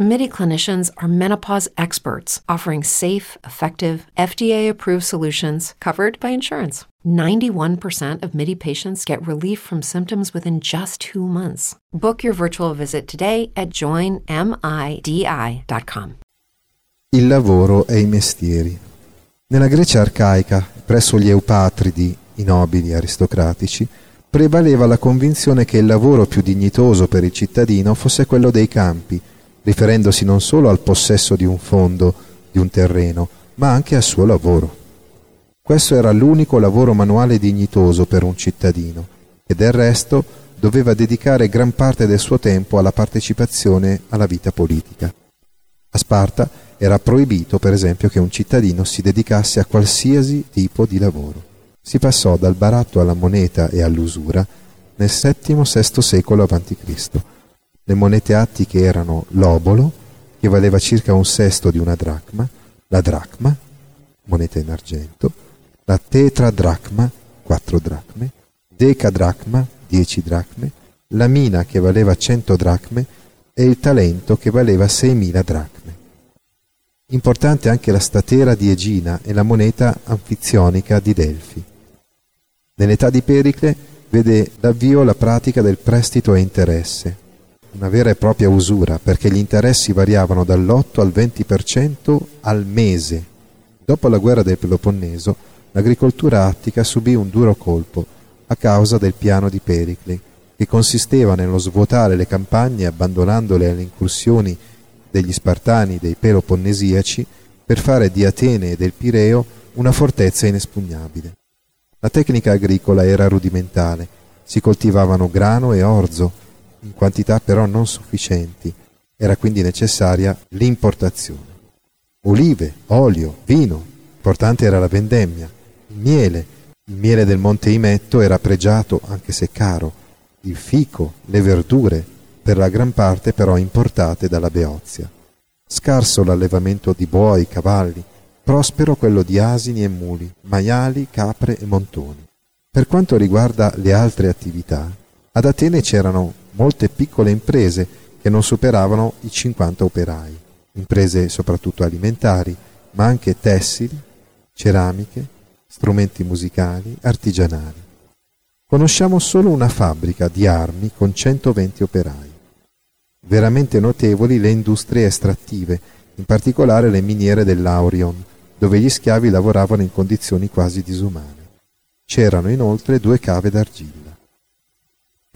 MIDI clinicians are menopause experts offering safe, effective, FDA approved solutions covered by insurance. 91% of MIDI patients get relief from symptoms within just two months. Book your virtual visit today at joinmidi.com. Il lavoro e i mestieri. Nella Grecia arcaica, presso gli Eupatridi, i nobili aristocratici, prevaleva la convinzione che il lavoro più dignitoso per il cittadino fosse quello dei campi, riferendosi non solo al possesso di un fondo, di un terreno, ma anche al suo lavoro. Questo era l'unico lavoro manuale dignitoso per un cittadino, e del resto doveva dedicare gran parte del suo tempo alla partecipazione alla vita politica. A Sparta era proibito, per esempio, che un cittadino si dedicasse a qualsiasi tipo di lavoro. Si passò dal baratto alla moneta e all'usura nel VII-VI secolo a.C. Le monete attiche erano l'obolo, che valeva circa un sesto di una dracma, la dracma, moneta in argento, la tetradracma, quattro dracme, decadracma, dieci dracme, la mina che valeva cento dracme e il talento che valeva seimila dracme. Importante anche la statera di Egina e la moneta anfizionica di Delfi. Nell'età di Pericle vede l'avvio la pratica del prestito a interesse, una vera e propria usura, perché gli interessi variavano dall'8 al 20% al mese. Dopo la guerra del Peloponneso, l'agricoltura attica subì un duro colpo a causa del piano di Pericle, che consisteva nello svuotare le campagne abbandonandole alle incursioni degli Spartani dei Peloponnesiaci per fare di Atene e del Pireo una fortezza inespugnabile. La tecnica agricola era rudimentale, si coltivavano grano e orzo, in quantità però non sufficienti, era quindi necessaria l'importazione. Olive, olio, vino, importante era la vendemmia, il miele, il miele del Monte Imetto era pregiato anche se caro, il fico, le verdure, per la gran parte però importate dalla Beozia. Scarso l'allevamento di buoi, cavalli, prospero quello di asini e muli, maiali, capre e montoni. Per quanto riguarda le altre attività, ad Atene c'erano molte piccole imprese che non superavano i 50 operai, imprese soprattutto alimentari, ma anche tessili, ceramiche, strumenti musicali, artigianali. Conosciamo solo una fabbrica di armi con 120 operai. Veramente notevoli le industrie estrattive, in particolare le miniere dell'Aurion, dove gli schiavi lavoravano in condizioni quasi disumane. C'erano inoltre due cave d'argilla.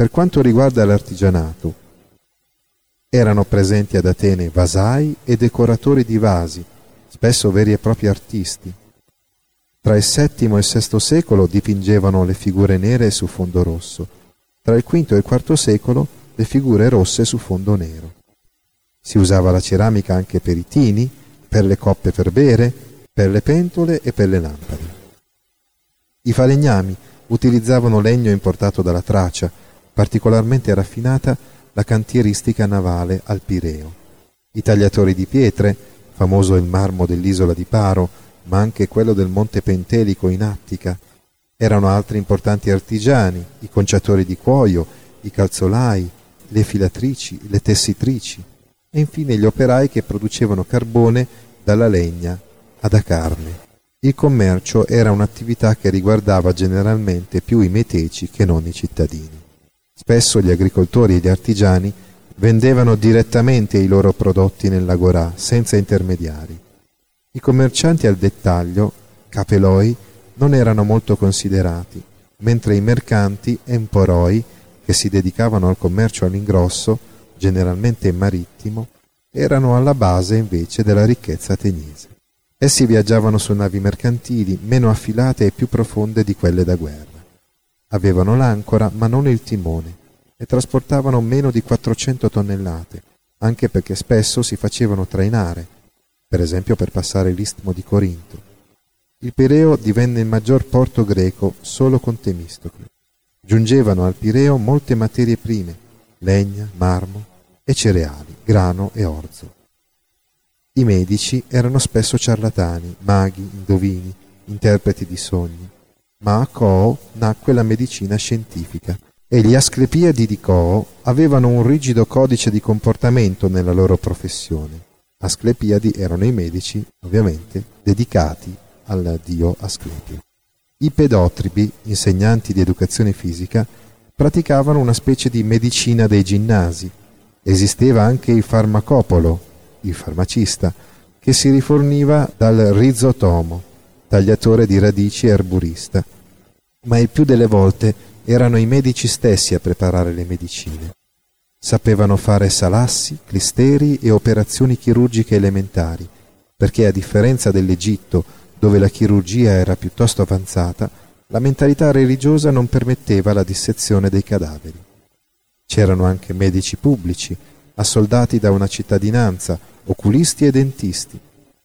Per quanto riguarda l'artigianato, erano presenti ad Atene vasai e decoratori di vasi, spesso veri e propri artisti. Tra il VII e il VI secolo dipingevano le figure nere su fondo rosso. Tra il V e il IV secolo le figure rosse su fondo nero. Si usava la ceramica anche per i tini, per le coppe per bere, per le pentole e per le lampade. I falegnami utilizzavano legno importato dalla Tracia, particolarmente raffinata la cantieristica navale al Pireo. I tagliatori di pietre, famoso il marmo dell'isola di Paro, ma anche quello del Monte Pentelico in Attica, erano altri importanti artigiani, i conciatori di cuoio, i calzolai, le filatrici, le tessitrici e infine gli operai che producevano carbone dalla legna ad carne. Il commercio era un'attività che riguardava generalmente più i meteci che non i cittadini. Spesso gli agricoltori e gli artigiani vendevano direttamente i loro prodotti nell'agorà, senza intermediari. I commercianti al dettaglio, capeloi, non erano molto considerati, mentre i mercanti, emporoi, che si dedicavano al commercio all'ingrosso, generalmente marittimo, erano alla base invece della ricchezza ateniese. Essi viaggiavano su navi mercantili meno affilate e più profonde di quelle da guerra. Avevano l'ancora ma non il timone e trasportavano meno di 400 tonnellate, anche perché spesso si facevano trainare, per esempio per passare l'istmo di Corinto. Il Pireo divenne il maggior porto greco solo con Temistocle. Giungevano al Pireo molte materie prime, legna, marmo e cereali, grano e orzo. I medici erano spesso ciarlatani, maghi, indovini, interpreti di sogni, ma a Coo nacque la medicina scientifica e gli Asclepiadi di Coo avevano un rigido codice di comportamento nella loro professione. Asclepiadi erano i medici, ovviamente, dedicati al dio Asclepio. I pedotribi, insegnanti di educazione fisica, praticavano una specie di medicina dei ginnasi. Esisteva anche il farmacopolo, il farmacista, che si riforniva dal rizotomo, tagliatore di radici e arburista. Ma il più delle volte erano i medici stessi a preparare le medicine. Sapevano fare salassi, clisteri e operazioni chirurgiche elementari, perché a differenza dell'Egitto, dove la chirurgia era piuttosto avanzata, la mentalità religiosa non permetteva la dissezione dei cadaveri. C'erano anche medici pubblici, assoldati da una cittadinanza, oculisti e dentisti,